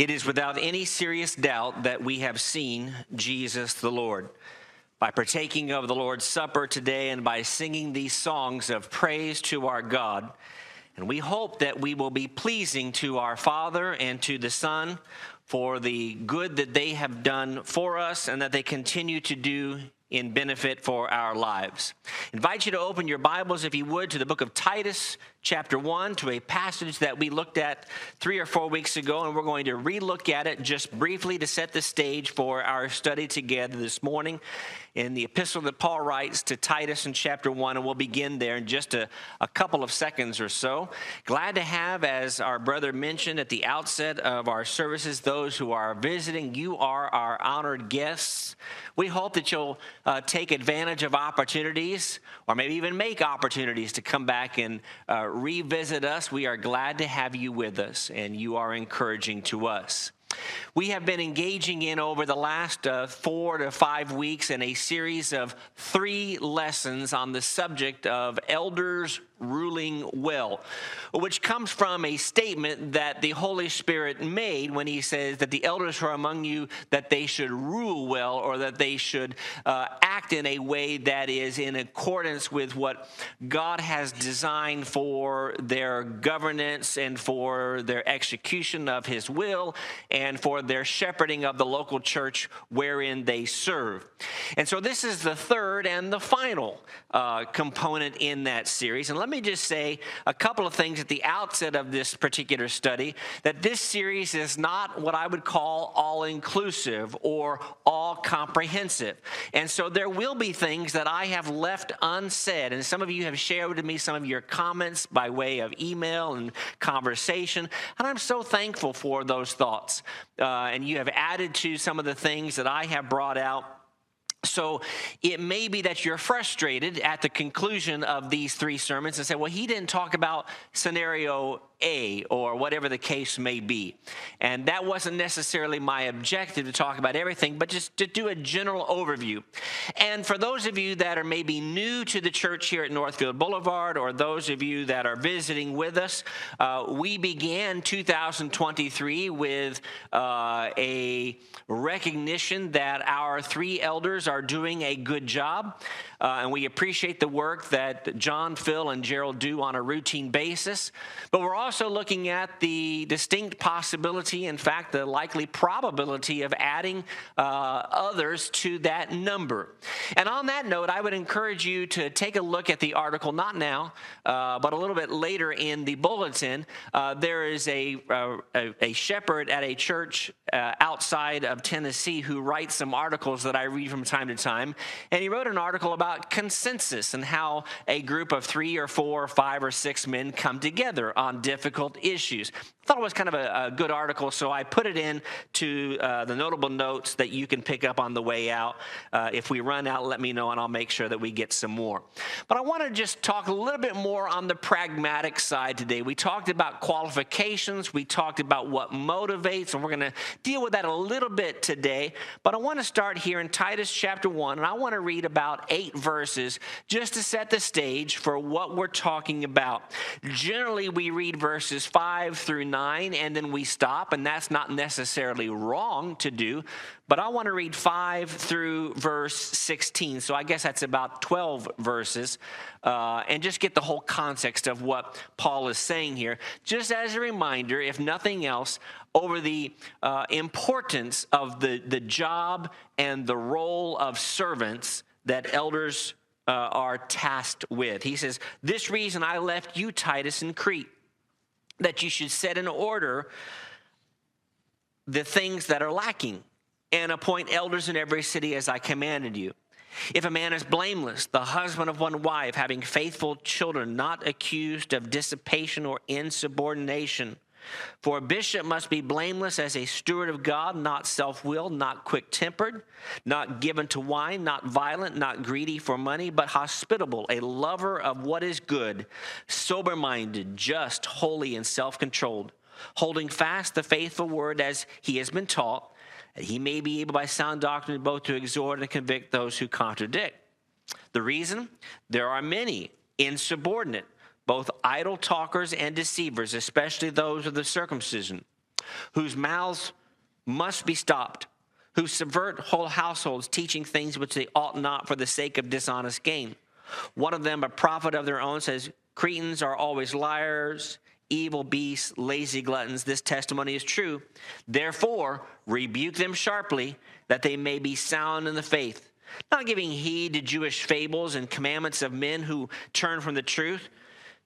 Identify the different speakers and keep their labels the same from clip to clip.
Speaker 1: It is without any serious doubt that we have seen Jesus the Lord. By partaking of the Lord's Supper today and by singing these songs of praise to our God, and we hope that we will be pleasing to our Father and to the Son for the good that they have done for us and that they continue to do in benefit for our lives. invite you to open your Bibles, if you would, to the book of Titus, chapter 1, to a passage that we looked at three or four weeks ago, and we're going to relook at it just briefly to set the stage for our study together this morning in the epistle that Paul writes to Titus in chapter 1, and we'll begin there in just a, a couple of seconds or so. Glad to have, as our brother mentioned at the outset of our services, those who are visiting. You are our honored guests. We hope that you'll uh, take advantage of opportunities or maybe even make opportunities to come back and uh, revisit us. We are glad to have you with us, and you are encouraging to us. We have been engaging in over the last uh, four to five weeks in a series of three lessons on the subject of elders ruling well, which comes from a statement that the Holy Spirit made when he says that the elders who are among you that they should rule well or that they should uh, act in a way that is in accordance with what God has designed for their governance and for their execution of his will and for their shepherding of the local church wherein they serve. And so this is the third and the final uh, component in that series. And let me just say a couple of things at the outset of this particular study that this series is not what I would call all inclusive or all comprehensive. And so there will be things that I have left unsaid. And some of you have shared with me some of your comments by way of email and conversation. And I'm so thankful for those thoughts. Uh, and you have added to some of the things that I have brought out so it may be that you're frustrated at the conclusion of these three sermons and say, well, he didn't talk about scenario a or whatever the case may be. And that wasn't necessarily my objective to talk about everything, but just to do a general overview. And for those of you that are maybe new to the church here at Northfield Boulevard, or those of you that are visiting with us, uh, we began 2023 with uh, a recognition that our three elders are doing a good job. Uh, and we appreciate the work that John, Phil, and Gerald do on a routine basis. But we're also looking at the distinct possibility, in fact, the likely probability of adding uh, others to that number. And on that note, I would encourage you to take a look at the article, not now, uh, but a little bit later in the bulletin. Uh, there is a, uh, a, a, shepherd at a church uh, outside of Tennessee who writes some articles that I read from time to time. And he wrote an article about consensus and how a group of three or four or five or six men come together on difficult issues I thought it was kind of a, a good article, so I put it in to uh, the notable notes that you can pick up on the way out. Uh, if we run out, let me know, and I'll make sure that we get some more. But I want to just talk a little bit more on the pragmatic side today. We talked about qualifications, we talked about what motivates, and we're going to deal with that a little bit today. But I want to start here in Titus chapter 1, and I want to read about eight verses just to set the stage for what we're talking about. Generally, we read verses 5 through 9 9 and then we stop, and that's not necessarily wrong to do. But I want to read 5 through verse 16. So I guess that's about 12 verses, uh, and just get the whole context of what Paul is saying here. Just as a reminder, if nothing else, over the uh, importance of the, the job and the role of servants that elders uh, are tasked with. He says, This reason I left you, Titus, in Crete that you should set in order the things that are lacking and appoint elders in every city as I commanded you. If a man is blameless, the husband of one wife, having faithful children, not accused of dissipation or insubordination, for a bishop must be blameless as a steward of God, not self willed, not quick tempered, not given to wine, not violent, not greedy for money, but hospitable, a lover of what is good, sober minded, just, holy, and self controlled, holding fast the faithful word as he has been taught, that he may be able by sound doctrine both to exhort and convict those who contradict. The reason? There are many insubordinate both idle talkers and deceivers, especially those of the circumcision, whose mouths must be stopped, who subvert whole households, teaching things which they ought not for the sake of dishonest gain. One of them, a prophet of their own, says, Cretans are always liars, evil beasts, lazy gluttons. This testimony is true. Therefore, rebuke them sharply, that they may be sound in the faith, not giving heed to Jewish fables and commandments of men who turn from the truth.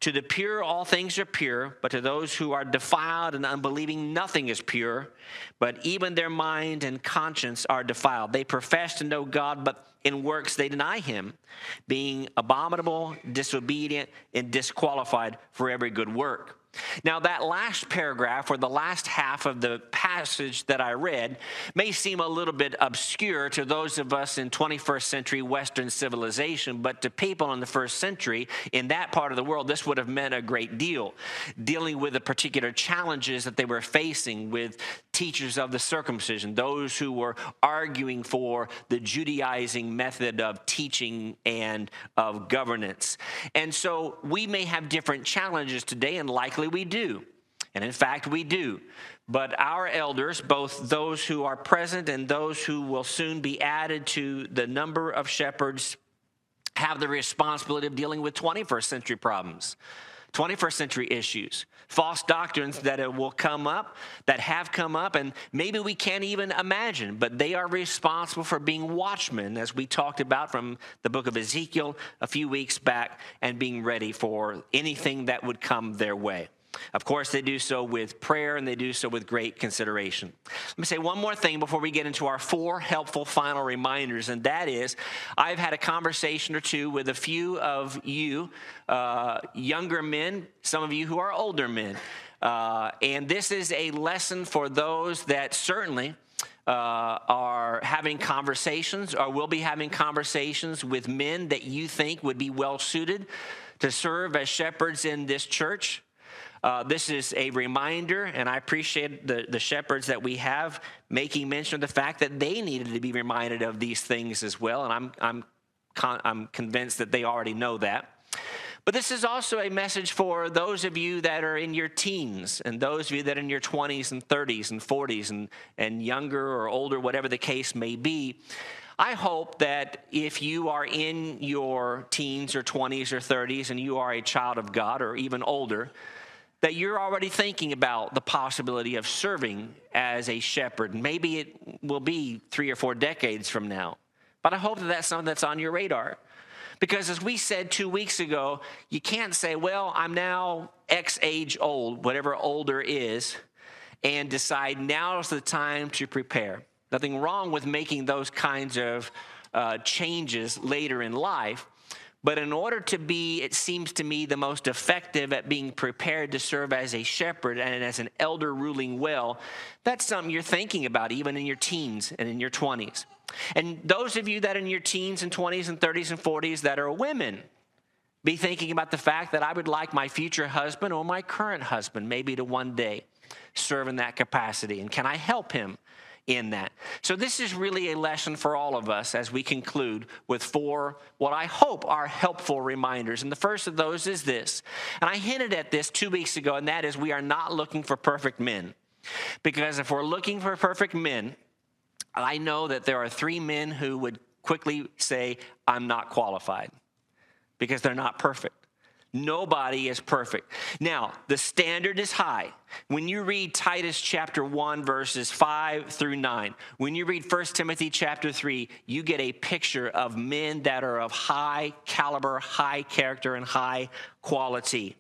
Speaker 1: To the pure, all things are pure, but to those who are defiled and unbelieving, nothing is pure. But even their mind and conscience are defiled. They profess to know God, but in works they deny him, being abominable, disobedient, and disqualified for every good work. Now, that last paragraph, or the last half of the passage that I read, may seem a little bit obscure to those of us in 21st century Western civilization, but to people in the first century in that part of the world, this would have meant a great deal, dealing with the particular challenges that they were facing with teachers of the circumcision, those who were arguing for the Judaizing method of teaching and of governance. And so we may have different challenges today, and likely we do. And in fact, we do. But our elders, both those who are present and those who will soon be added to the number of shepherds, have the responsibility of dealing with 21st century problems. 21st century issues, false doctrines that will come up, that have come up, and maybe we can't even imagine, but they are responsible for being watchmen, as we talked about from the book of Ezekiel a few weeks back, and being ready for anything that would come their way. Of course, they do so with prayer and they do so with great consideration. Let me say one more thing before we get into our four helpful final reminders, and that is I've had a conversation or two with a few of you, uh, younger men, some of you who are older men. Uh, and this is a lesson for those that certainly uh, are having conversations or will be having conversations with men that you think would be well suited to serve as shepherds in this church. Uh, this is a reminder, and I appreciate the, the shepherds that we have making mention of the fact that they needed to be reminded of these things as well. And I'm, I'm, con- I'm convinced that they already know that. But this is also a message for those of you that are in your teens and those of you that are in your 20s and 30s and 40s and, and younger or older, whatever the case may be. I hope that if you are in your teens or 20s or 30s and you are a child of God or even older, that you're already thinking about the possibility of serving as a shepherd. Maybe it will be three or four decades from now. But I hope that that's something that's on your radar. Because as we said two weeks ago, you can't say, well, I'm now X age old, whatever older is, and decide now's the time to prepare. Nothing wrong with making those kinds of uh, changes later in life. But in order to be, it seems to me, the most effective at being prepared to serve as a shepherd and as an elder ruling well, that's something you're thinking about even in your teens and in your 20s. And those of you that in your teens and 20s and 30s and 40s that are women, be thinking about the fact that I would like my future husband or my current husband maybe to one day serve in that capacity. And can I help him? In that. So, this is really a lesson for all of us as we conclude with four, what I hope are helpful reminders. And the first of those is this, and I hinted at this two weeks ago, and that is we are not looking for perfect men. Because if we're looking for perfect men, I know that there are three men who would quickly say, I'm not qualified because they're not perfect. Nobody is perfect. Now, the standard is high. When you read Titus chapter 1, verses 5 through 9, when you read 1 Timothy chapter 3, you get a picture of men that are of high caliber, high character, and high quality.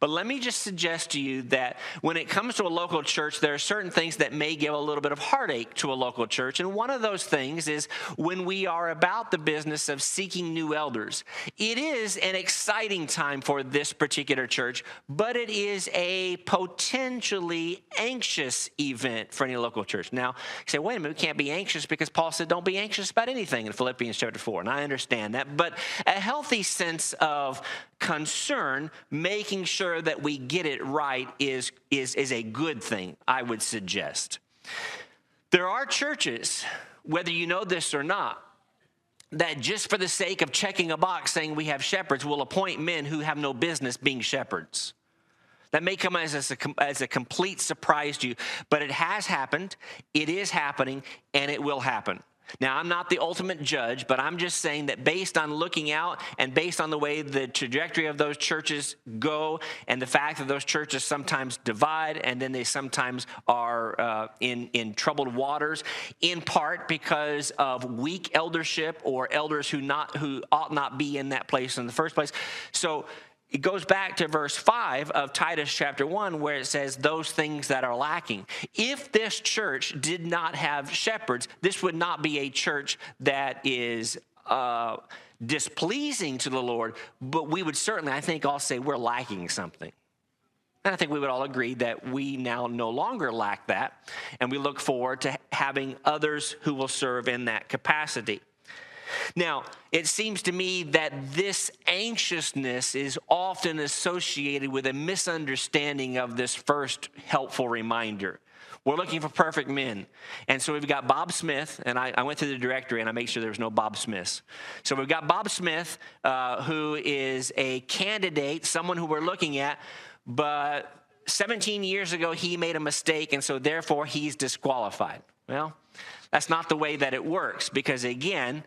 Speaker 1: But let me just suggest to you that when it comes to a local church, there are certain things that may give a little bit of heartache to a local church. And one of those things is when we are about the business of seeking new elders. It is an exciting time for this particular church, but it is a potentially anxious event for any local church. Now, you say, wait a minute, we can't be anxious because Paul said don't be anxious about anything in Philippians chapter 4. And I understand that. But a healthy sense of concern, making sure that we get it right is, is, is a good thing, I would suggest. There are churches, whether you know this or not, that just for the sake of checking a box saying we have shepherds will appoint men who have no business being shepherds. That may come as a, as a complete surprise to you, but it has happened, it is happening, and it will happen. Now, I'm not the ultimate judge, but I'm just saying that based on looking out and based on the way the trajectory of those churches go and the fact that those churches sometimes divide and then they sometimes are uh, in, in troubled waters, in part because of weak eldership or elders who, not, who ought not be in that place in the first place. So, it goes back to verse 5 of Titus chapter 1, where it says, Those things that are lacking. If this church did not have shepherds, this would not be a church that is. Uh, displeasing to the Lord, but we would certainly, I think, all say we're lacking something. And I think we would all agree that we now no longer lack that, and we look forward to having others who will serve in that capacity. Now, it seems to me that this anxiousness is often associated with a misunderstanding of this first helpful reminder. We're looking for perfect men. And so we've got Bob Smith, and I, I went through the directory and I made sure there was no Bob Smiths. So we've got Bob Smith, uh, who is a candidate, someone who we're looking at, but 17 years ago he made a mistake, and so therefore he's disqualified. Well, that's not the way that it works because, again,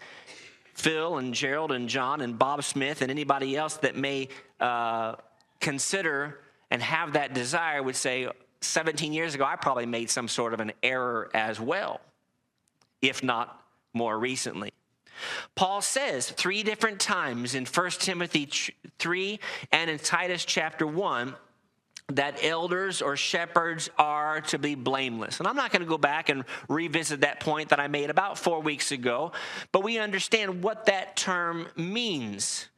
Speaker 1: Phil and Gerald and John and Bob Smith and anybody else that may uh, consider and have that desire would say, 17 years ago, I probably made some sort of an error as well, if not more recently. Paul says three different times in 1 Timothy 3 and in Titus chapter 1 that elders or shepherds are to be blameless. And I'm not going to go back and revisit that point that I made about four weeks ago, but we understand what that term means.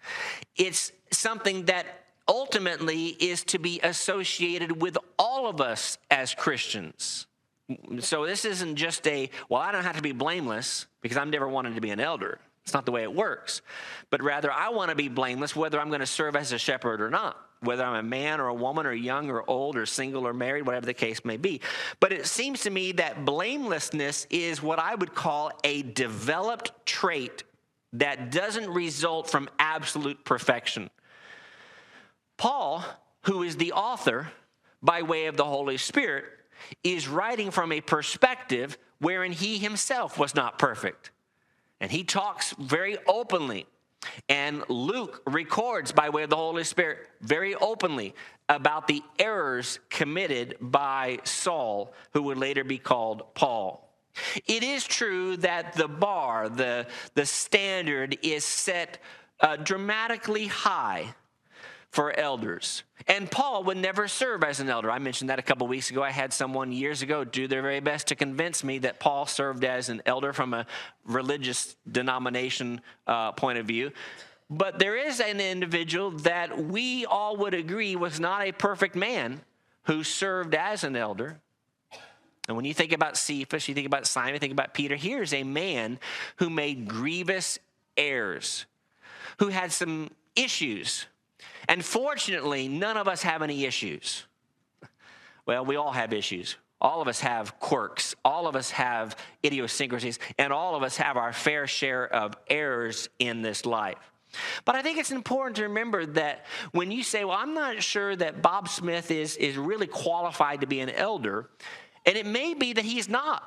Speaker 1: It's something that ultimately is to be associated with all of us as Christians. So this isn't just a, well, I don't have to be blameless because I've never wanted to be an elder. It's not the way it works. But rather, I want to be blameless whether I'm going to serve as a shepherd or not whether I'm a man or a woman or young or old or single or married, whatever the case may be. But it seems to me that blamelessness is what I would call a developed trait that doesn't result from absolute perfection. Paul, who is the author by way of the Holy Spirit, is writing from a perspective wherein he himself was not perfect. And he talks very openly and Luke records by way of the Holy Spirit very openly about the errors committed by Saul, who would later be called Paul. It is true that the bar, the, the standard, is set uh, dramatically high for elders. And Paul would never serve as an elder. I mentioned that a couple weeks ago. I had someone years ago do their very best to convince me that Paul served as an elder from a religious denomination uh, point of view. But there is an individual that we all would agree was not a perfect man who served as an elder. And when you think about Cephas, you think about Simon, you think about Peter, here's a man who made grievous errors, who had some issues and fortunately, none of us have any issues. Well, we all have issues. All of us have quirks. All of us have idiosyncrasies. And all of us have our fair share of errors in this life. But I think it's important to remember that when you say, well, I'm not sure that Bob Smith is, is really qualified to be an elder, and it may be that he's not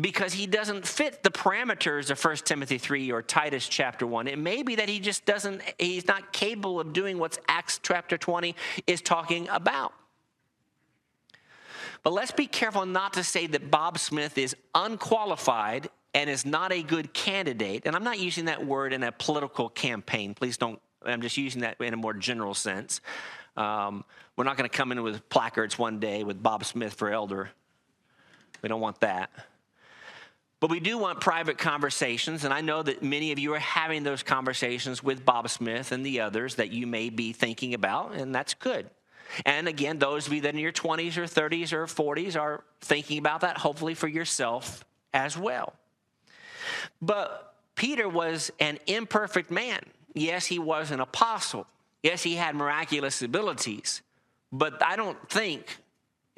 Speaker 1: because he doesn't fit the parameters of 1 Timothy 3 or Titus chapter 1. It may be that he just doesn't, he's not capable of doing what Acts chapter 20 is talking about. But let's be careful not to say that Bob Smith is unqualified and is not a good candidate. And I'm not using that word in a political campaign. Please don't, I'm just using that in a more general sense. Um, we're not going to come in with placards one day with Bob Smith for elder. We don't want that. But we do want private conversations, and I know that many of you are having those conversations with Bob Smith and the others that you may be thinking about, and that's good. And again, those of you that are in your 20s or 30s or 40s are thinking about that, hopefully for yourself as well. But Peter was an imperfect man. Yes, he was an apostle. Yes, he had miraculous abilities. But I don't think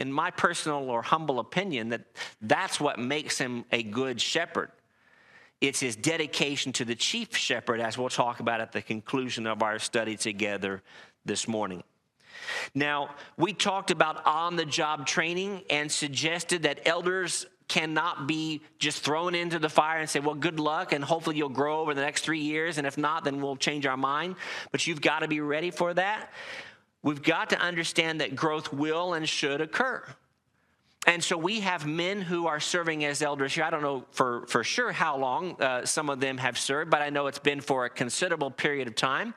Speaker 1: in my personal or humble opinion, that that's what makes him a good shepherd. It's his dedication to the chief shepherd, as we'll talk about at the conclusion of our study together this morning. Now, we talked about on the job training and suggested that elders cannot be just thrown into the fire and say, well, good luck, and hopefully you'll grow over the next three years. And if not, then we'll change our mind. But you've got to be ready for that. We've got to understand that growth will and should occur. And so we have men who are serving as elders here. I don't know for, for sure how long uh, some of them have served, but I know it's been for a considerable period of time.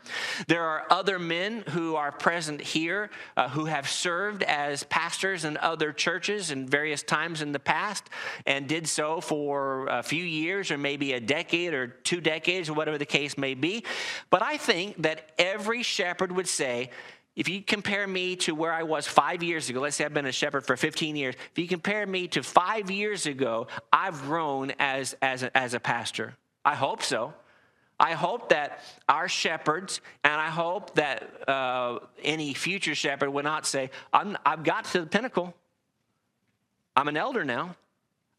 Speaker 1: There are other men who are present here uh, who have served as pastors in other churches in various times in the past and did so for a few years or maybe a decade or two decades or whatever the case may be. But I think that every shepherd would say, if you compare me to where I was five years ago, let's say I've been a shepherd for 15 years. If you compare me to five years ago, I've grown as, as, a, as a pastor. I hope so. I hope that our shepherds, and I hope that uh, any future shepherd would not say, i have got to the pinnacle. I'm an elder now.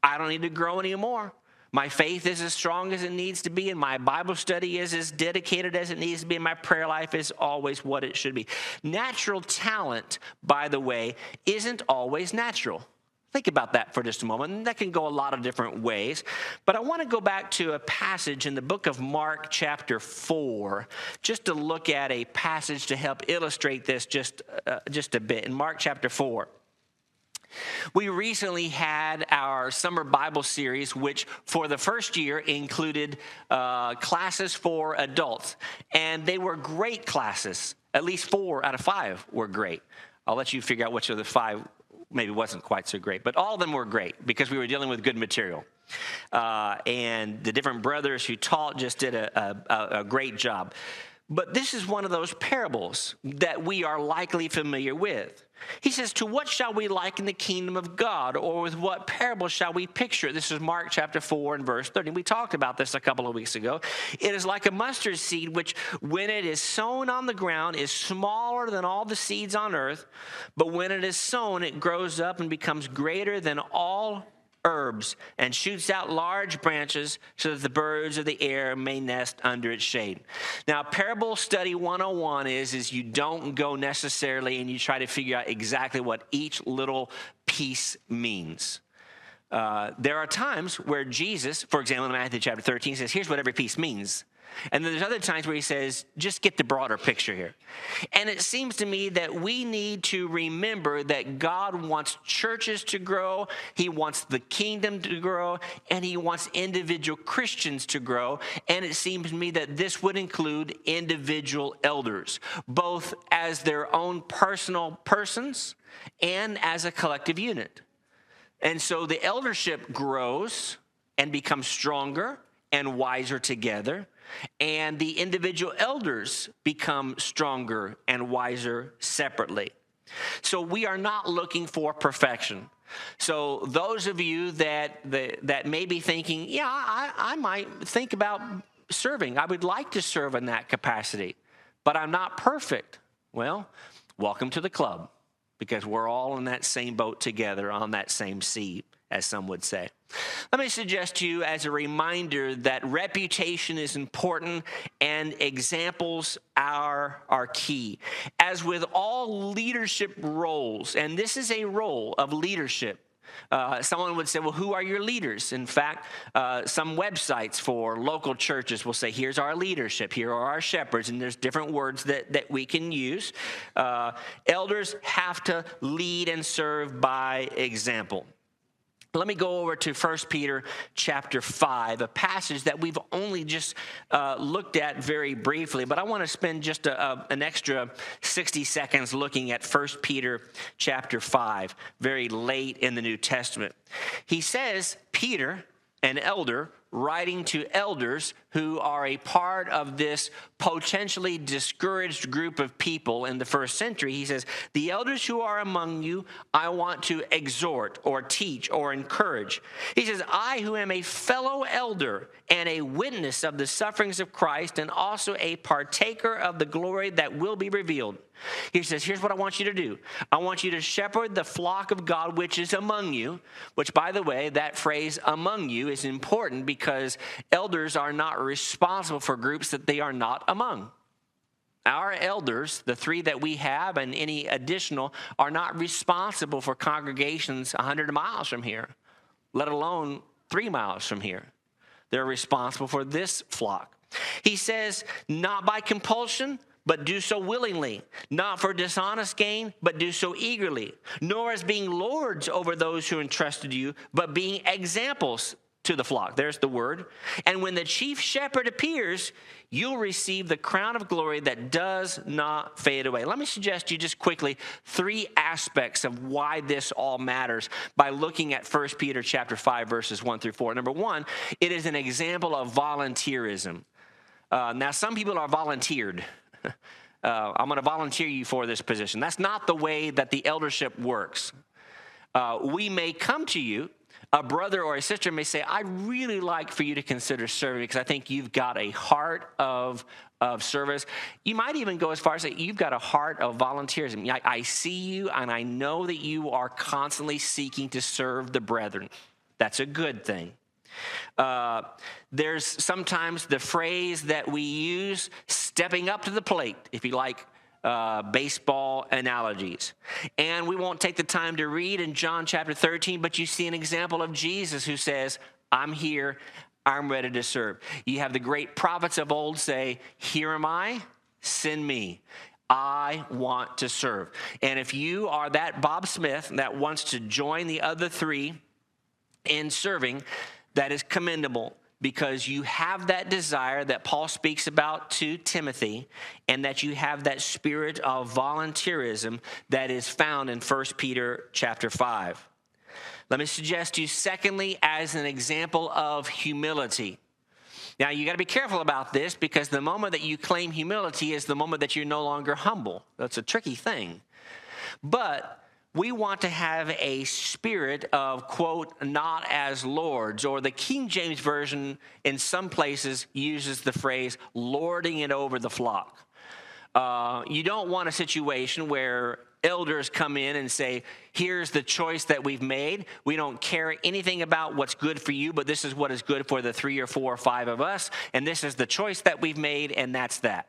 Speaker 1: I don't need to grow anymore. My faith is as strong as it needs to be, and my Bible study is as dedicated as it needs to be, and my prayer life is always what it should be. Natural talent, by the way, isn't always natural. Think about that for just a moment. That can go a lot of different ways. But I want to go back to a passage in the book of Mark, chapter 4, just to look at a passage to help illustrate this just, uh, just a bit. In Mark, chapter 4. We recently had our summer Bible series, which for the first year included uh, classes for adults. And they were great classes. At least four out of five were great. I'll let you figure out which of the five maybe wasn't quite so great, but all of them were great because we were dealing with good material. Uh, and the different brothers who taught just did a, a, a great job. But this is one of those parables that we are likely familiar with. He says, To what shall we liken the kingdom of God, or with what parable shall we picture? This is Mark chapter 4 and verse 30. We talked about this a couple of weeks ago. It is like a mustard seed, which, when it is sown on the ground, is smaller than all the seeds on earth, but when it is sown, it grows up and becomes greater than all herbs and shoots out large branches so that the birds of the air may nest under its shade. Now, parable study 101 is, is you don't go necessarily and you try to figure out exactly what each little piece means. Uh, there are times where Jesus, for example, in Matthew chapter 13, says, Here's what every piece means. And then there's other times where he says, just get the broader picture here. And it seems to me that we need to remember that God wants churches to grow, He wants the kingdom to grow, and He wants individual Christians to grow. And it seems to me that this would include individual elders, both as their own personal persons and as a collective unit. And so the eldership grows and becomes stronger and wiser together and the individual elders become stronger and wiser separately. So we are not looking for perfection. So those of you that that, that may be thinking, yeah, I, I might think about serving. I would like to serve in that capacity, but I'm not perfect. Well, welcome to the club because we're all in that same boat together on that same sea as some would say. Let me suggest to you as a reminder that reputation is important and examples are, are key. As with all leadership roles, and this is a role of leadership, uh, someone would say, Well, who are your leaders? In fact, uh, some websites for local churches will say, Here's our leadership, here are our shepherds, and there's different words that, that we can use. Uh, elders have to lead and serve by example. Let me go over to 1 Peter chapter 5, a passage that we've only just uh, looked at very briefly, but I want to spend just a, a, an extra 60 seconds looking at 1 Peter chapter 5, very late in the New Testament. He says, Peter, an elder, writing to elders who are a part of this potentially discouraged group of people in the first century. He says, The elders who are among you, I want to exhort or teach or encourage. He says, I, who am a fellow elder and a witness of the sufferings of Christ and also a partaker of the glory that will be revealed. He says, Here's what I want you to do I want you to shepherd the flock of God which is among you, which, by the way, that phrase among you is important because elders are not responsible for groups that they are not among. Our elders, the three that we have and any additional, are not responsible for congregations 100 miles from here, let alone three miles from here. They're responsible for this flock. He says, not by compulsion, but do so willingly, not for dishonest gain, but do so eagerly, nor as being lords over those who entrusted you, but being examples to the flock. There's the word. And when the chief shepherd appears, you'll receive the crown of glory that does not fade away. Let me suggest you just quickly three aspects of why this all matters by looking at 1 Peter chapter 5 verses 1 through 4. Number 1, it is an example of volunteerism. Uh, now some people are volunteered. Uh, I'm going to volunteer you for this position. That's not the way that the eldership works. Uh, we may come to you a brother or a sister may say, I'd really like for you to consider serving because I think you've got a heart of, of service. You might even go as far as say, you've got a heart of volunteerism. I, I see you and I know that you are constantly seeking to serve the brethren. That's a good thing. Uh, there's sometimes the phrase that we use, stepping up to the plate, if you like uh, baseball analogies. And we won't take the time to read in John chapter 13, but you see an example of Jesus who says, I'm here, I'm ready to serve. You have the great prophets of old say, Here am I, send me. I want to serve. And if you are that Bob Smith that wants to join the other three in serving, that is commendable because you have that desire that Paul speaks about to Timothy and that you have that spirit of volunteerism that is found in 1 Peter chapter 5. Let me suggest to you secondly as an example of humility. Now, you got to be careful about this because the moment that you claim humility is the moment that you're no longer humble. That's a tricky thing. But we want to have a spirit of, quote, not as lords, or the King James Version in some places uses the phrase lording it over the flock. Uh, you don't want a situation where elders come in and say, Here's the choice that we've made. We don't care anything about what's good for you, but this is what is good for the three or four or five of us. And this is the choice that we've made, and that's that.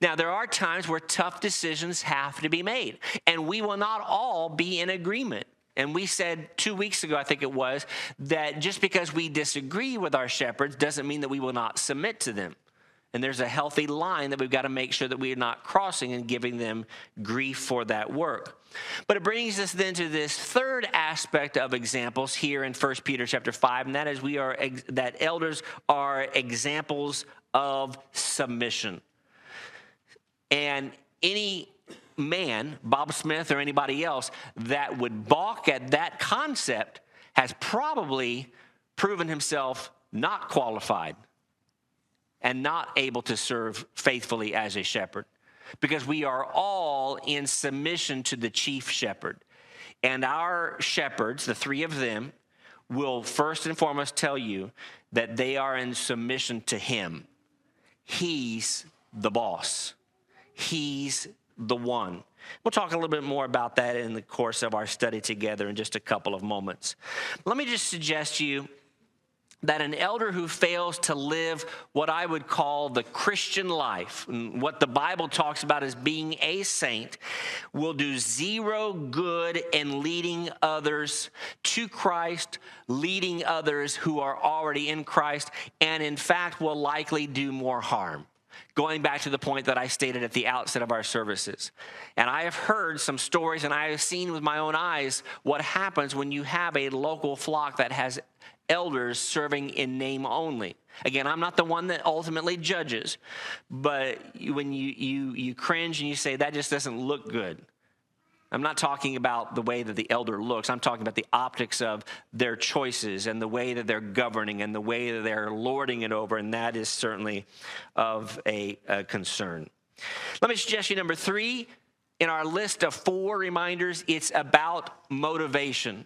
Speaker 1: Now, there are times where tough decisions have to be made, and we will not all be in agreement. And we said two weeks ago, I think it was, that just because we disagree with our shepherds doesn't mean that we will not submit to them. And there's a healthy line that we've got to make sure that we are not crossing and giving them grief for that work. But it brings us then to this third aspect of examples here in 1 Peter chapter 5, and that is we are that elders are examples of submission. And any man, Bob Smith or anybody else, that would balk at that concept has probably proven himself not qualified and not able to serve faithfully as a shepherd because we are all in submission to the chief shepherd. And our shepherds, the three of them, will first and foremost tell you that they are in submission to him. He's the boss. He's the one. We'll talk a little bit more about that in the course of our study together in just a couple of moments. Let me just suggest to you that an elder who fails to live what I would call the Christian life, what the Bible talks about as being a saint, will do zero good in leading others to Christ, leading others who are already in Christ, and in fact will likely do more harm going back to the point that I stated at the outset of our services. And I have heard some stories and I have seen with my own eyes what happens when you have a local flock that has elders serving in name only. Again, I'm not the one that ultimately judges, but when you, you, you cringe and you say, that just doesn't look good. I'm not talking about the way that the elder looks. I'm talking about the optics of their choices and the way that they're governing and the way that they're lording it over, and that is certainly of a, a concern. Let me suggest you number three in our list of four reminders it's about motivation.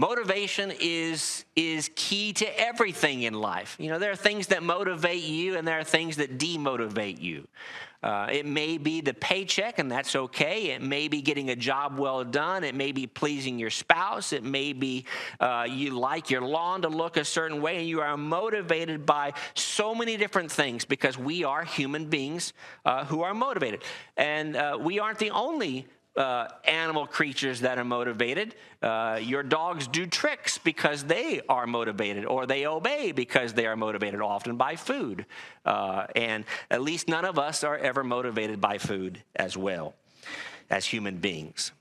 Speaker 1: Motivation is, is key to everything in life. You know, there are things that motivate you and there are things that demotivate you. Uh, it may be the paycheck, and that's okay. It may be getting a job well done. It may be pleasing your spouse. It may be uh, you like your lawn to look a certain way, and you are motivated by so many different things because we are human beings uh, who are motivated. And uh, we aren't the only uh, animal creatures that are motivated. Uh, your dogs do tricks because they are motivated, or they obey because they are motivated, often by food. Uh, and at least none of us are ever motivated by food as well as human beings.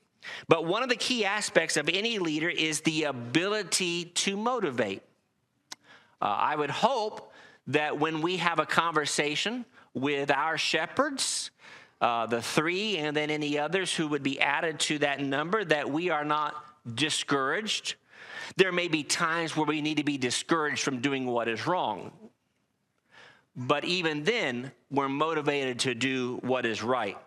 Speaker 1: But one of the key aspects of any leader is the ability to motivate. Uh, I would hope that when we have a conversation with our shepherds, uh, the three, and then any others who would be added to that number, that we are not discouraged. There may be times where we need to be discouraged from doing what is wrong. But even then, we're motivated to do what is right.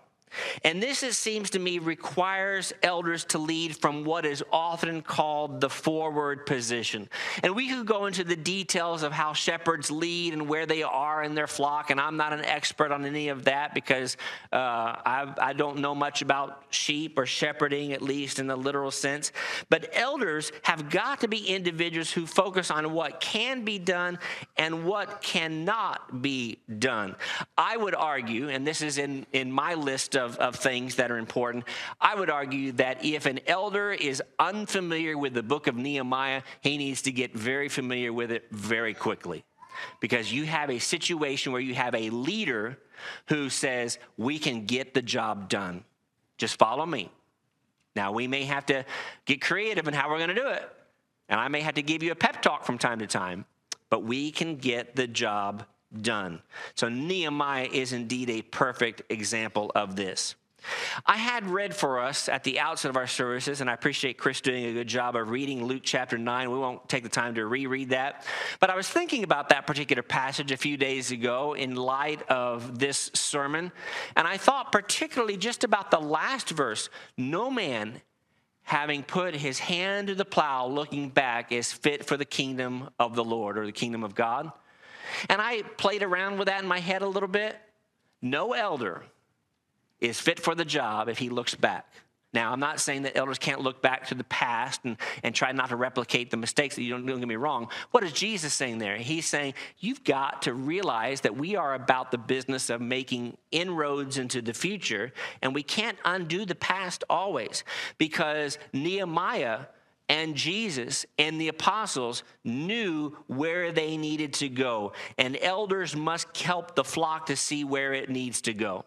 Speaker 1: And this, it seems to me, requires elders to lead from what is often called the forward position. And we could go into the details of how shepherds lead and where they are in their flock. And I'm not an expert on any of that because uh, I, I don't know much about sheep or shepherding, at least in the literal sense. But elders have got to be individuals who focus on what can be done and what cannot be done. I would argue, and this is in, in my list of of, of things that are important. I would argue that if an elder is unfamiliar with the book of Nehemiah, he needs to get very familiar with it very quickly. Because you have a situation where you have a leader who says, We can get the job done. Just follow me. Now, we may have to get creative in how we're going to do it. And I may have to give you a pep talk from time to time, but we can get the job done. So Nehemiah is indeed a perfect example of this. I had read for us at the outset of our services, and I appreciate Chris doing a good job of reading Luke chapter 9. We won't take the time to reread that. But I was thinking about that particular passage a few days ago in light of this sermon. And I thought particularly just about the last verse no man having put his hand to the plow looking back is fit for the kingdom of the Lord or the kingdom of God. And I played around with that in my head a little bit. No elder is fit for the job if he looks back. Now, I'm not saying that elders can't look back to the past and, and try not to replicate the mistakes that you don't, don't get me wrong. What is Jesus saying there? He's saying you've got to realize that we are about the business of making inroads into the future, and we can't undo the past always because Nehemiah and Jesus and the apostles knew where they needed to go. And elders must help the flock to see where it needs to go.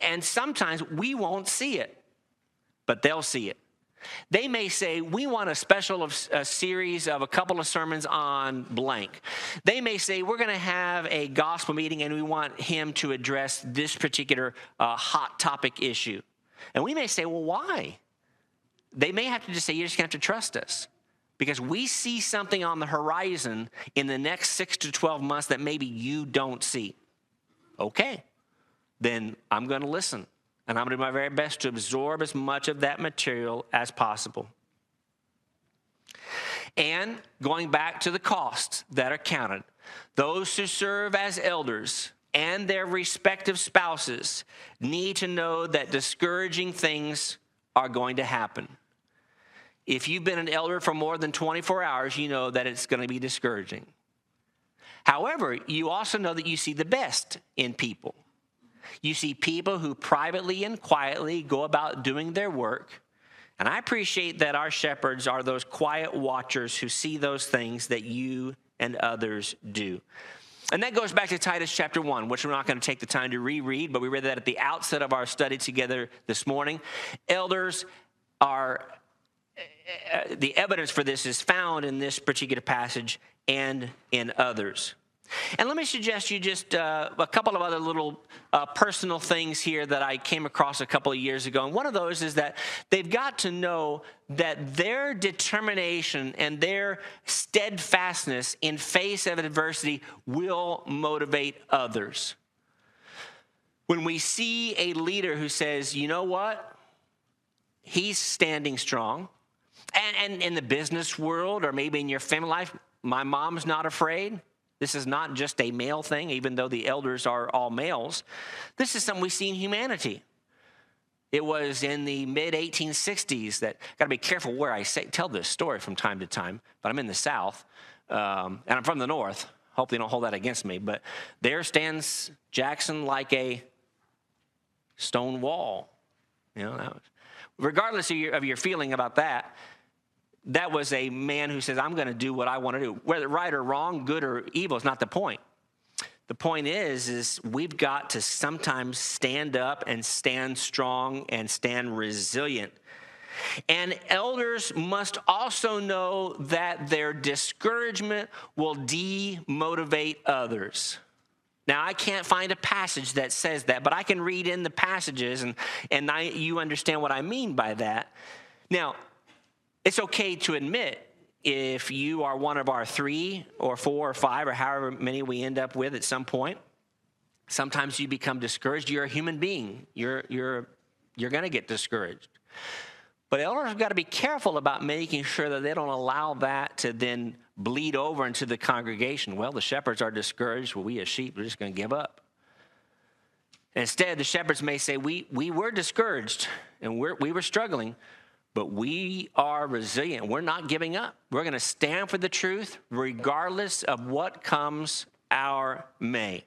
Speaker 1: And sometimes we won't see it, but they'll see it. They may say, We want a special a series of a couple of sermons on blank. They may say, We're going to have a gospel meeting and we want him to address this particular uh, hot topic issue. And we may say, Well, why? They may have to just say, you're just going to have to trust us. Because we see something on the horizon in the next six to 12 months that maybe you don't see. Okay, then I'm going to listen. And I'm going to do my very best to absorb as much of that material as possible. And going back to the costs that are counted, those who serve as elders and their respective spouses need to know that discouraging things are going to happen. If you've been an elder for more than 24 hours, you know that it's going to be discouraging. However, you also know that you see the best in people. You see people who privately and quietly go about doing their work. And I appreciate that our shepherds are those quiet watchers who see those things that you and others do. And that goes back to Titus chapter 1, which we're not going to take the time to reread, but we read that at the outset of our study together this morning. Elders are uh, the evidence for this is found in this particular passage and in others. And let me suggest you just uh, a couple of other little uh, personal things here that I came across a couple of years ago. And one of those is that they've got to know that their determination and their steadfastness in face of adversity will motivate others. When we see a leader who says, you know what? He's standing strong And, and in the business world or maybe in your family life, my mom's not afraid. This is not just a male thing, even though the elders are all males. This is something we see in humanity. It was in the mid 1860s that, got to be careful where I say, tell this story from time to time, but I'm in the South um, and I'm from the North. Hope they don't hold that against me. But there stands Jackson like a stone wall. You know, regardless of your, of your feeling about that, that was a man who says, I'm going to do what I want to do. Whether right or wrong, good or evil is not the point. The point is, is we've got to sometimes stand up and stand strong and stand resilient. And elders must also know that their discouragement will demotivate others. Now, I can't find a passage that says that, but I can read in the passages and, and I, you understand what I mean by that. Now, it's okay to admit if you are one of our three or four or five or however many we end up with at some point. Sometimes you become discouraged. You're a human being. You're, you're, you're going to get discouraged. But elders have got to be careful about making sure that they don't allow that to then bleed over into the congregation. Well, the shepherds are discouraged. Well, we as sheep we're just going to give up. Instead, the shepherds may say, We, we were discouraged and we're, we were struggling, but we are resilient. We're not giving up. We're going to stand for the truth regardless of what comes our may.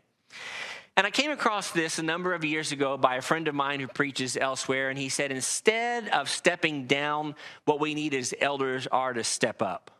Speaker 1: And I came across this a number of years ago by a friend of mine who preaches elsewhere, and he said, instead of stepping down, what we need is elders are to step up.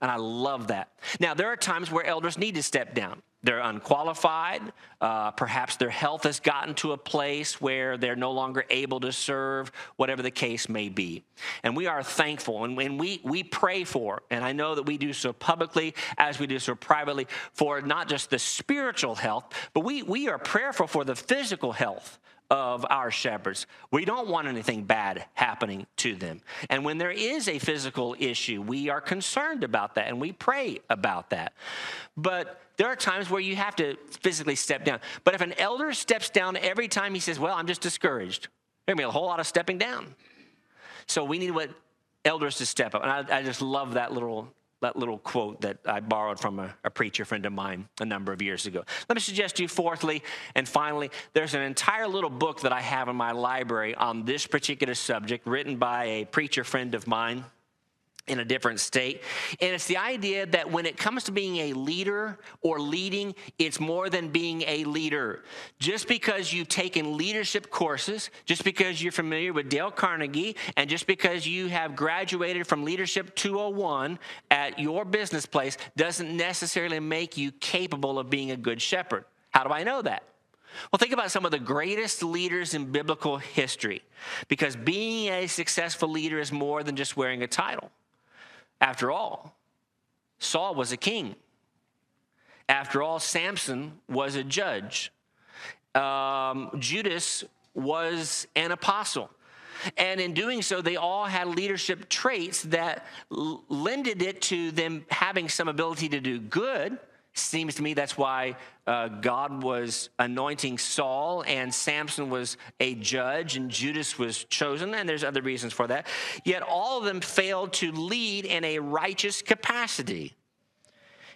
Speaker 1: And I love that. Now, there are times where elders need to step down. They're unqualified. Uh, perhaps their health has gotten to a place where they're no longer able to serve, whatever the case may be. And we are thankful and, and we, we pray for, and I know that we do so publicly as we do so privately, for not just the spiritual health, but we, we are prayerful for the physical health of our shepherds. We don't want anything bad happening to them. And when there is a physical issue, we are concerned about that and we pray about that. But there are times where you have to physically step down. But if an elder steps down every time he says, Well, I'm just discouraged, there's gonna be a whole lot of stepping down. So we need what elders to step up. And I, I just love that little that little quote that I borrowed from a, a, preacher friend of mine a number of years ago. Let me suggest to you, fourthly and finally, there's an entire little book that I have in my library on this particular subject, written by a preacher friend of mine in a different state. And it's the idea that when it comes to being a leader or leading, it's more than being a leader. Just because you've taken leadership courses, just because you're familiar with Dale Carnegie, and just because you have graduated from Leadership 201 at your business place doesn't necessarily make you capable of being a good shepherd. How do I know that? Well, think about some of the greatest leaders in biblical history, because being a successful leader is more than just wearing a title. After all, Saul was a king. After all, Samson was a judge. Um, Judas was an apostle. And in doing so, they all had leadership traits that lended it to them having some ability to do good Seems to me that's why uh, God was anointing Saul and Samson was a judge and Judas was chosen, and there's other reasons for that. Yet all of them failed to lead in a righteous capacity.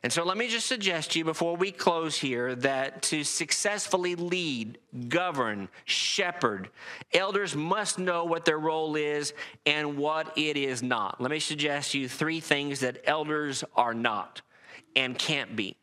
Speaker 1: And so let me just suggest to you before we close here that to successfully lead, govern, shepherd, elders must know what their role is and what it is not. Let me suggest to you three things that elders are not and can't be.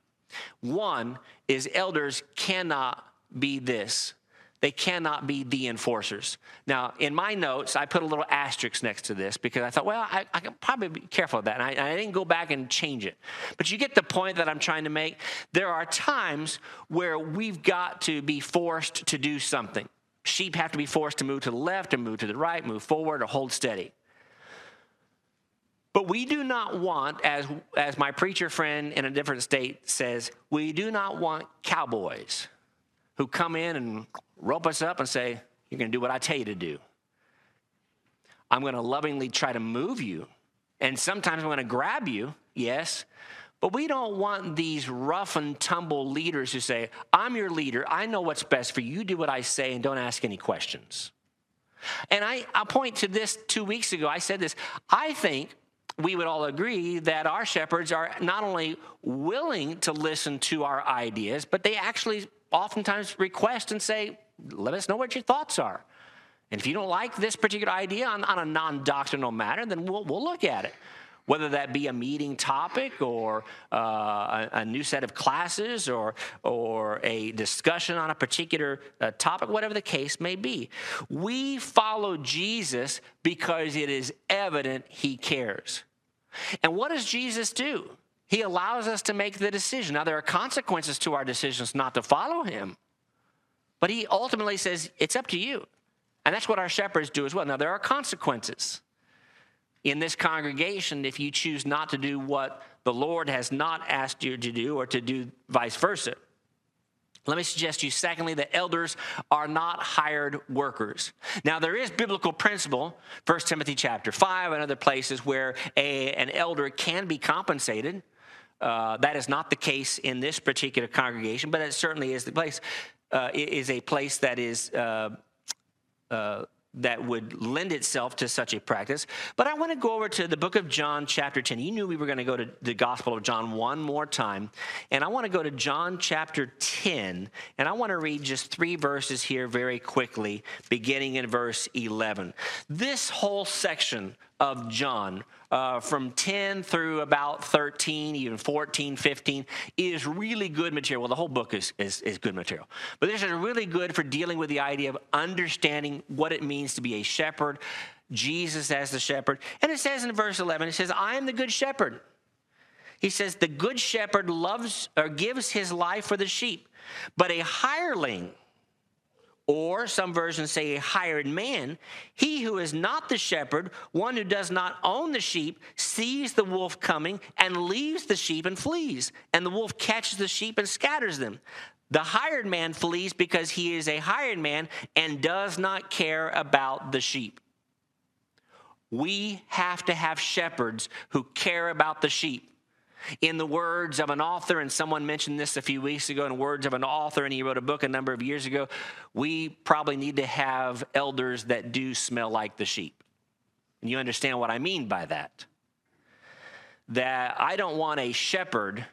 Speaker 1: One is elders cannot be this. They cannot be the enforcers. Now, in my notes, I put a little asterisk next to this because I thought, well, I, I can probably be careful of that. And I, I didn't go back and change it. But you get the point that I'm trying to make. There are times where we've got to be forced to do something. Sheep have to be forced to move to the left or move to the right, move forward or hold steady. But we do not want, as, as my preacher friend in a different state says, we do not want cowboys who come in and rope us up and say, You're going to do what I tell you to do. I'm going to lovingly try to move you. And sometimes I'm going to grab you, yes. But we don't want these rough and tumble leaders who say, I'm your leader. I know what's best for you. Do what I say and don't ask any questions. And I, I'll point to this two weeks ago. I said this. I think we would all agree that our shepherds are not only willing to listen to our ideas, but they actually oftentimes request and say, let us know what your thoughts are. And if you don't like this particular idea on, on a non doctrinal matter, then we'll, we'll look at it whether that be a meeting topic or uh, a, a, new set of classes or, or a discussion on a particular uh, topic, whatever the case may be. We follow Jesus because it is evident he cares. And what does Jesus do? He allows us to make the decision. Now, there are consequences to our decisions not to follow him, but he ultimately says, It's up to you. And that's what our shepherds do as well. Now, there are consequences in this congregation if you choose not to do what the Lord has not asked you to do or to do vice versa. Let me suggest to you, secondly, that elders are not hired workers. Now, there is biblical principle, 1 Timothy chapter 5 and other places where a, an elder can be compensated. Uh, that is not the case in this particular congregation, but it certainly is the place, uh, is a place that is uh, uh that would lend itself to such a practice. But I want to go over to the book of John, chapter 10. You knew we were going to go to the Gospel of John one more time. And I want to go to John chapter 10. And I want to read just three verses here very quickly, beginning in verse 11. This whole section of John uh, from 10 through about 13, even 14, 15, is really good material. Well, the whole book is, is, is good material. But this is really good for dealing with the idea of understanding what it means to be a shepherd, Jesus as the shepherd. And it says in verse 11, it says, I am the good shepherd. He says, The good shepherd loves or gives his life for the sheep, but a hireling, or some versions say a hired man, he who is not the shepherd, one who does not own the sheep, sees the wolf coming and leaves the sheep and flees. And the wolf catches the sheep and scatters them. The hired man flees because he is a hired man and does not care about the sheep. We have to have shepherds who care about the sheep. In the words of an author, and someone mentioned this a few weeks ago, in words of an author, and he wrote a book a number of years ago, we probably need to have elders that do smell like the sheep. And you understand what I mean by that. That I don't want a shepherd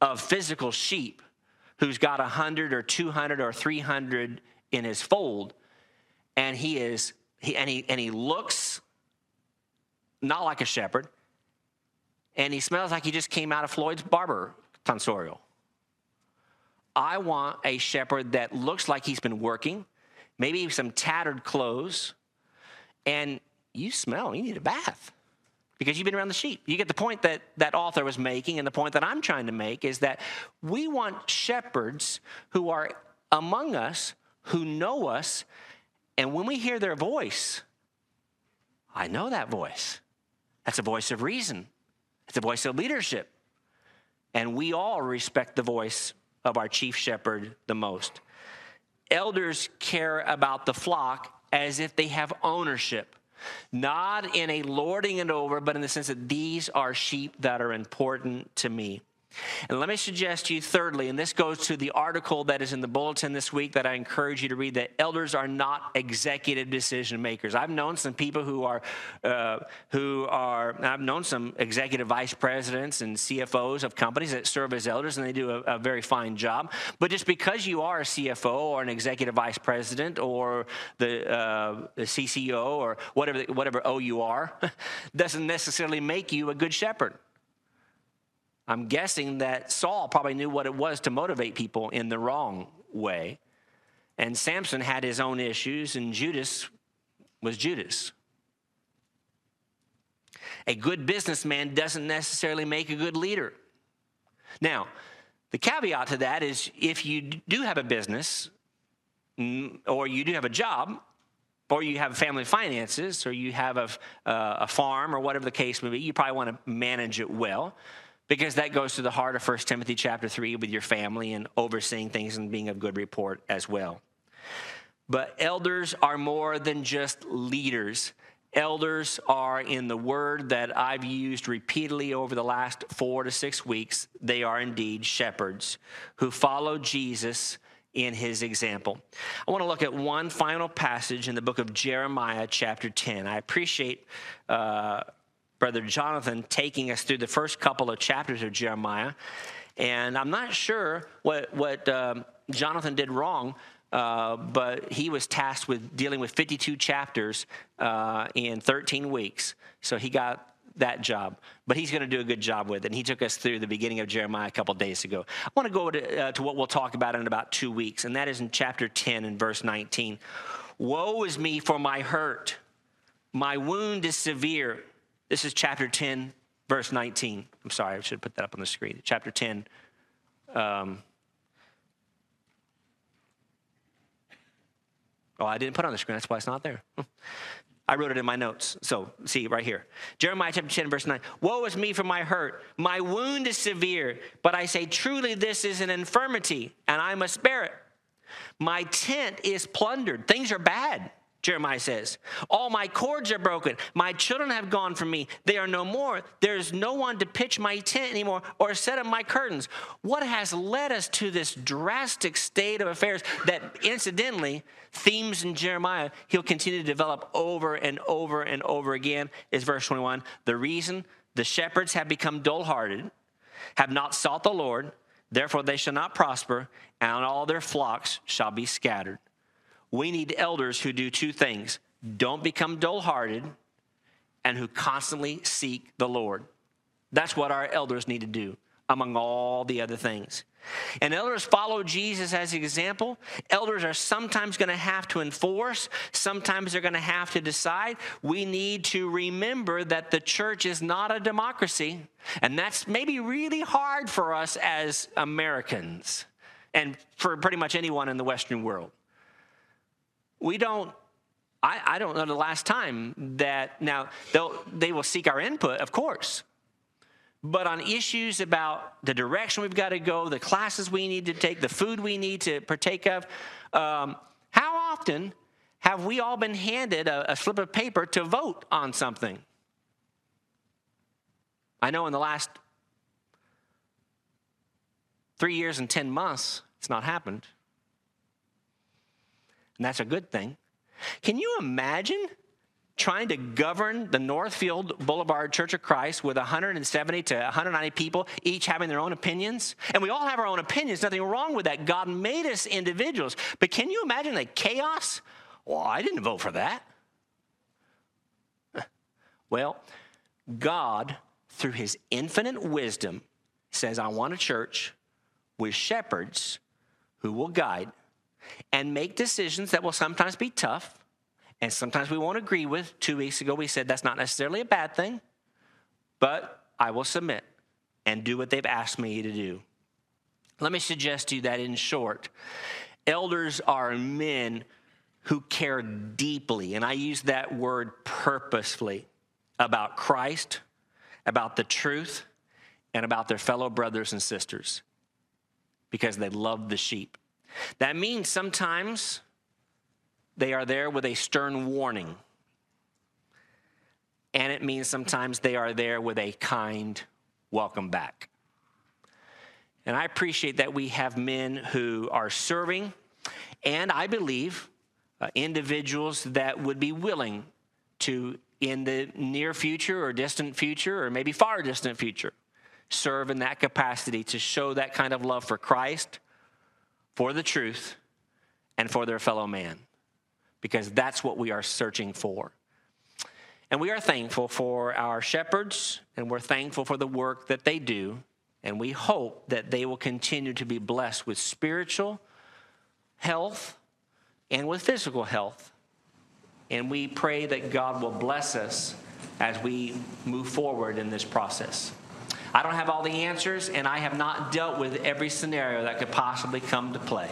Speaker 1: of physical sheep who's got 100 or 200 or 300 in his fold, and he is, he, and, he, and he looks not like a shepherd and he smells like he just came out of Floyd's barber tonsorial. I want a shepherd that looks like he's been working, maybe some tattered clothes, and you smell, you need a bath because you've been around the sheep. You get the point that that author was making, and the point that I'm trying to make is that we want shepherds who are among us, who know us, and when we hear their voice, I know that voice. That's a voice of reason. It's a voice of leadership. And we all respect the voice of our chief shepherd the most. Elders care about the flock as if they have ownership, not in a lording it over, but in the sense that these are sheep that are important to me. And let me suggest to you, thirdly, and this goes to the article that is in the bulletin this week that I encourage you to read that elders are not executive decision makers. I've known some people who are, uh, who are, I've known some executive vice presidents and CFOs of companies that serve as elders, and they do a, a very fine job. But just because you are a CFO or an executive vice president or the, uh, the CCO or whatever, whatever O you are, doesn't necessarily make you a good shepherd. I'm guessing that Saul probably knew what it was to motivate people in the wrong way. And Samson had his own issues, and Judas was Judas. A good businessman doesn't necessarily make a good leader. Now, the caveat to that is if you do have a business, mm, or you do have a job, or you have family finances, or you have a, uh, a farm, or whatever the case may be, you probably want to manage it well because that goes to the heart of 1 Timothy chapter 3 with your family and overseeing things and being of good report as well. But elders are more than just leaders. Elders are, in the word that I've used repeatedly over the last four to six weeks, they are indeed shepherds who follow Jesus in his example. I want to look at one final passage in the book of Jeremiah, chapter 10. I appreciate uh, Brother Jonathan taking us through the first couple of chapters of Jeremiah. And I'm not sure what, what um, Jonathan did wrong, uh, but he was tasked with dealing with 52 chapters uh, in 13 weeks. So he got that job, but he's going to do a good job with it. And he took us through the beginning of Jeremiah a couple days ago. I want to go to, uh, to what we'll talk about in about two weeks, and that is in chapter 10 and verse 19. Woe is me for my hurt, my wound is severe. This is chapter 10, verse 19. I'm sorry, I should have put that up on the screen. Chapter 10. Um, oh, I didn't put on the screen. That's why it's not there. I wrote it in my notes. So, see right here. Jeremiah chapter 10, verse 9. Woe is me for my hurt. My wound is severe, but I say, truly, this is an infirmity, and I must bear it. My tent is plundered. Things are bad. Jeremiah says, All my cords are broken. My children have gone from me. They are no more. There is no one to pitch my tent anymore or set up my curtains. What has led us to this drastic state of affairs that, incidentally, themes in Jeremiah he'll continue to develop over and over and over again is verse 21. The reason the shepherds have become dull hearted, have not sought the Lord, therefore they shall not prosper, and all their flocks shall be scattered we need elders who do two things don't become dull hearted and who constantly seek the Lord. That's what our elders need to do, among all the other things. And elders follow Jesus as an example. Elders are sometimes going to have to enforce, sometimes they're going to have to decide. We need to remember that the church is not a democracy, and that's maybe really hard for us as Americans and for pretty much anyone in the Western world we don't I, I don't know the last time that now they'll they will seek our input, of course. But on issues about the direction we've got to go, the classes we need to take, the food we need to partake of, um, how often have we all been handed a, a slip of paper to vote on something? I know in the last three years and 10 months, it's not happened and that's a good thing. Can you imagine trying to govern the Northfield Boulevard Church of Christ with 170 to 190 people, each having their own opinions? And we all have our own opinions, nothing wrong with that. God made us individuals. But can you imagine the chaos? Well, I didn't vote for that. Well, God, through his infinite wisdom, says, I want a church with shepherds who will guide and make decisions that will sometimes be tough and sometimes we won't agree with. Two weeks ago, we said that's not necessarily a bad thing, but I will submit and do what they've asked me to do. Let me suggest to you that in short, elders are men who care deeply, and I use that word purposefully, about Christ, about the truth, and about their fellow brothers and sisters because they love the sheep. That means sometimes they are there with a stern warning. And it means sometimes they are there with a kind welcome back. And I appreciate that we have men who are serving, and I believe uh, individuals that would be willing to, in the near future or distant future, or maybe far distant future, serve in that capacity to show that kind of love for Christ for the truth and for their fellow man, because that's what we are searching for. And we are thankful for our shepherds, and we're thankful for the work that they do. And we hope that they will continue to be blessed with spiritual health and with physical health. And we pray that God will bless us as we move forward in this process. I don't have all the answers, and I have not dealt with every scenario that could possibly come to play.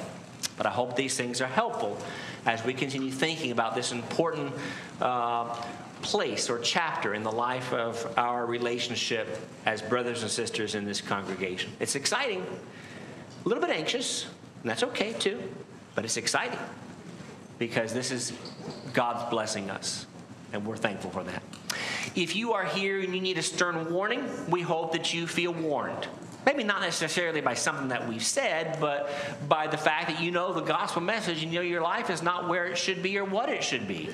Speaker 1: But I hope these things are helpful as we continue thinking about this important uh, place or chapter in the life of our relationship as brothers and sisters in this congregation. It's exciting, a little bit anxious, and that's okay too, but it's exciting because this is God's blessing us, and we're thankful for that. If you are here and you need a stern warning, we hope that you feel warned. Maybe not necessarily by something that we've said, but by the fact that you know the gospel message and you know your life is not where it should be or what it should be.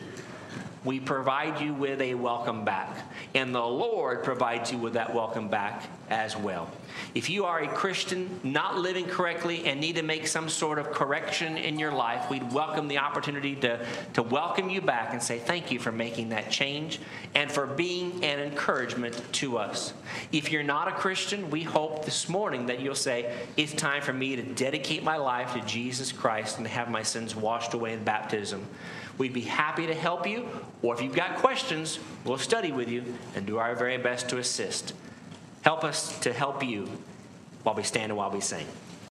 Speaker 1: We provide you with a welcome back. And the Lord provides you with that welcome back as well. If you are a Christian not living correctly and need to make some sort of correction in your life, we'd welcome the opportunity to, to welcome you back and say thank you for making that change and for being an encouragement to us. If you're not a Christian, we hope this morning that you'll say, It's time for me to dedicate my life to Jesus Christ and have my sins washed away in baptism. We'd be happy to help you, or if you've got questions, we'll study with you and do our very best to assist. Help us to help you while we stand and while we sing.